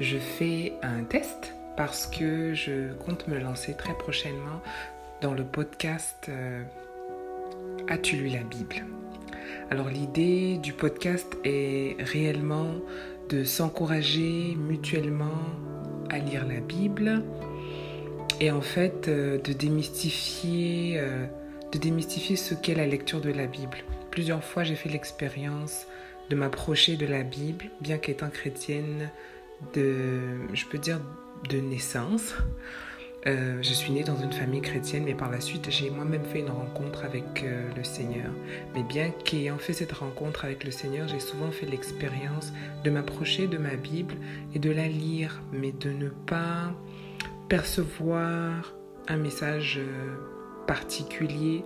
je fais un test parce que je compte me lancer très prochainement dans le podcast euh, As-tu lu la Bible? Alors l'idée du podcast est réellement de s'encourager mutuellement à lire la Bible et en fait euh, de démystifier, euh, de démystifier ce qu'est la lecture de la Bible. Plusieurs fois j'ai fait l'expérience de m'approcher de la Bible, bien qu'étant chrétienne de, je peux dire, de naissance. Euh, je suis née dans une famille chrétienne, mais par la suite, j'ai moi-même fait une rencontre avec euh, le Seigneur. Mais bien qu'ayant fait cette rencontre avec le Seigneur, j'ai souvent fait l'expérience de m'approcher de ma Bible et de la lire, mais de ne pas percevoir un message euh, particulier.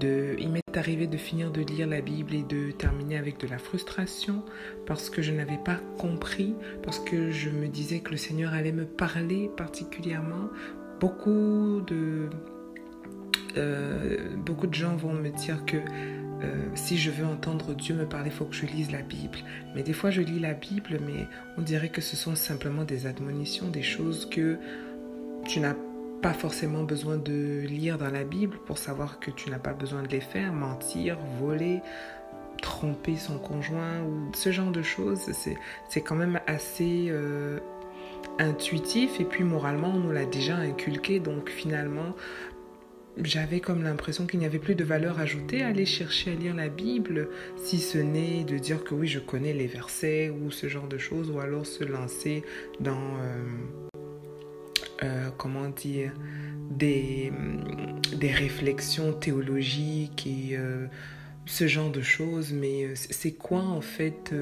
De, il m'est arrivé de finir de lire la Bible et de terminer avec de la frustration parce que je n'avais pas compris, parce que je me disais que le Seigneur allait me parler particulièrement. Beaucoup de, euh, beaucoup de gens vont me dire que euh, si je veux entendre Dieu me parler, il faut que je lise la Bible. Mais des fois, je lis la Bible, mais on dirait que ce sont simplement des admonitions, des choses que tu n'as pas forcément besoin de lire dans la Bible pour savoir que tu n'as pas besoin de les faire, mentir, voler, tromper son conjoint ou ce genre de choses. C'est quand même assez euh, intuitif et puis moralement on nous l'a déjà inculqué donc finalement j'avais comme l'impression qu'il n'y avait plus de valeur ajoutée à aller chercher à lire la Bible, si ce n'est de dire que oui, je connais les versets ou ce genre de choses, ou alors se lancer dans, euh, euh, comment dire, des, réflexions théologiques et euh, ce genre de choses. Mais euh, c'est quoi en fait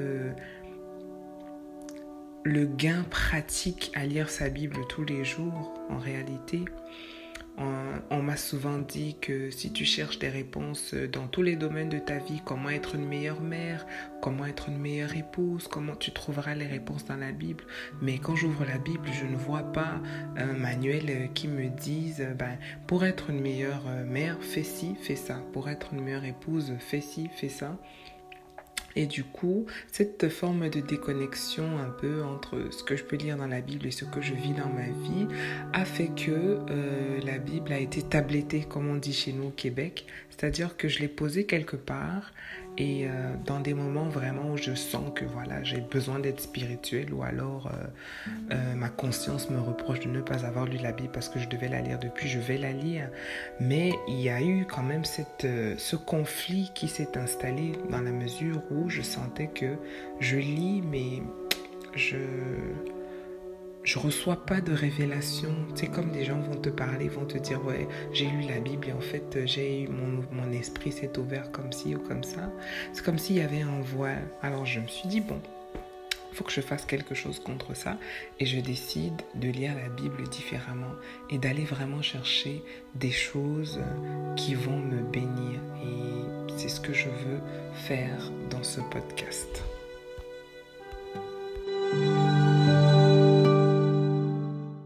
le gain pratique à lire sa Bible tous les jours en réalité? On, m'a souvent dit que si tu cherches des réponses dans tous les domaines de ta vie, comment être une meilleure mère, comment être une meilleure épouse, comment tu trouveras les réponses dans la Bible. Mais quand j'ouvre la Bible, je ne vois pas un manuel qui me dise, ben, pour être une meilleure mère, fais ci, fais ça. Pour être une meilleure épouse, fais ci, fais ça. Et du coup, cette forme de déconnexion un peu entre ce que je peux lire dans la Bible et ce que je vis dans ma vie a fait que euh, la Bible a été tablettée, comme on dit chez nous au Québec. C'est-à-dire que je l'ai posée quelque part et euh, dans des moments vraiment où je sens que voilà, j'ai besoin d'être spirituel ou alors euh, ma conscience me reproche de ne pas avoir lu la Bible parce que je devais la lire depuis, je vais la lire. Mais il y a eu quand même ce conflit qui s'est installé dans la mesure où je sentais que je lis, mais je je reçois pas de révélation. C'est comme des gens vont te parler, vont te dire ouais j'ai lu la Bible et en fait j'ai mon, mon esprit s'est ouvert comme ci ou comme ça. C'est comme s'il y avait un voile. Alors je me suis dit bon faut que je fasse quelque chose contre ça et je décide de lire la Bible différemment et d'aller vraiment chercher des choses qui vont me bénir et c'est ce que je veux faire dans ce podcast.